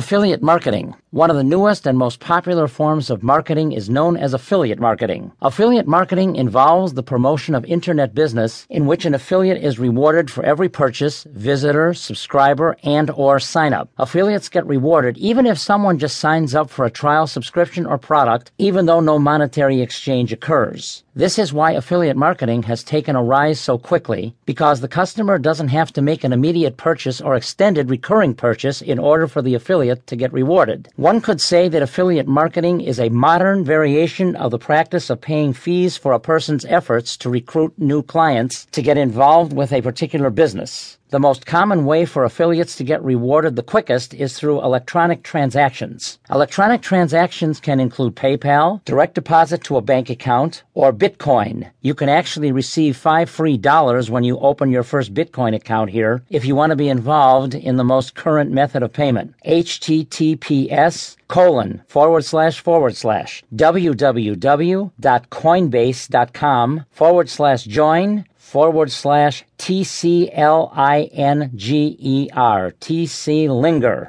Affiliate marketing. One of the newest and most popular forms of marketing is known as affiliate marketing. Affiliate marketing involves the promotion of internet business in which an affiliate is rewarded for every purchase, visitor, subscriber, and or sign up. Affiliates get rewarded even if someone just signs up for a trial subscription or product even though no monetary exchange occurs. This is why affiliate marketing has taken a rise so quickly because the customer doesn't have to make an immediate purchase or extended recurring purchase in order for the affiliate to get rewarded. One could say that affiliate marketing is a modern variation of the practice of paying fees for a person's efforts to recruit new clients to get involved with a particular business. The most common way for affiliates to get rewarded the quickest is through electronic transactions. Electronic transactions can include PayPal, direct deposit to a bank account, or Bitcoin. You can actually receive five free dollars when you open your first Bitcoin account here if you want to be involved in the most current method of payment. HTTPS colon forward slash forward slash www.coinbase.com forward slash join forward slash T C L I N G E R, T Clinger.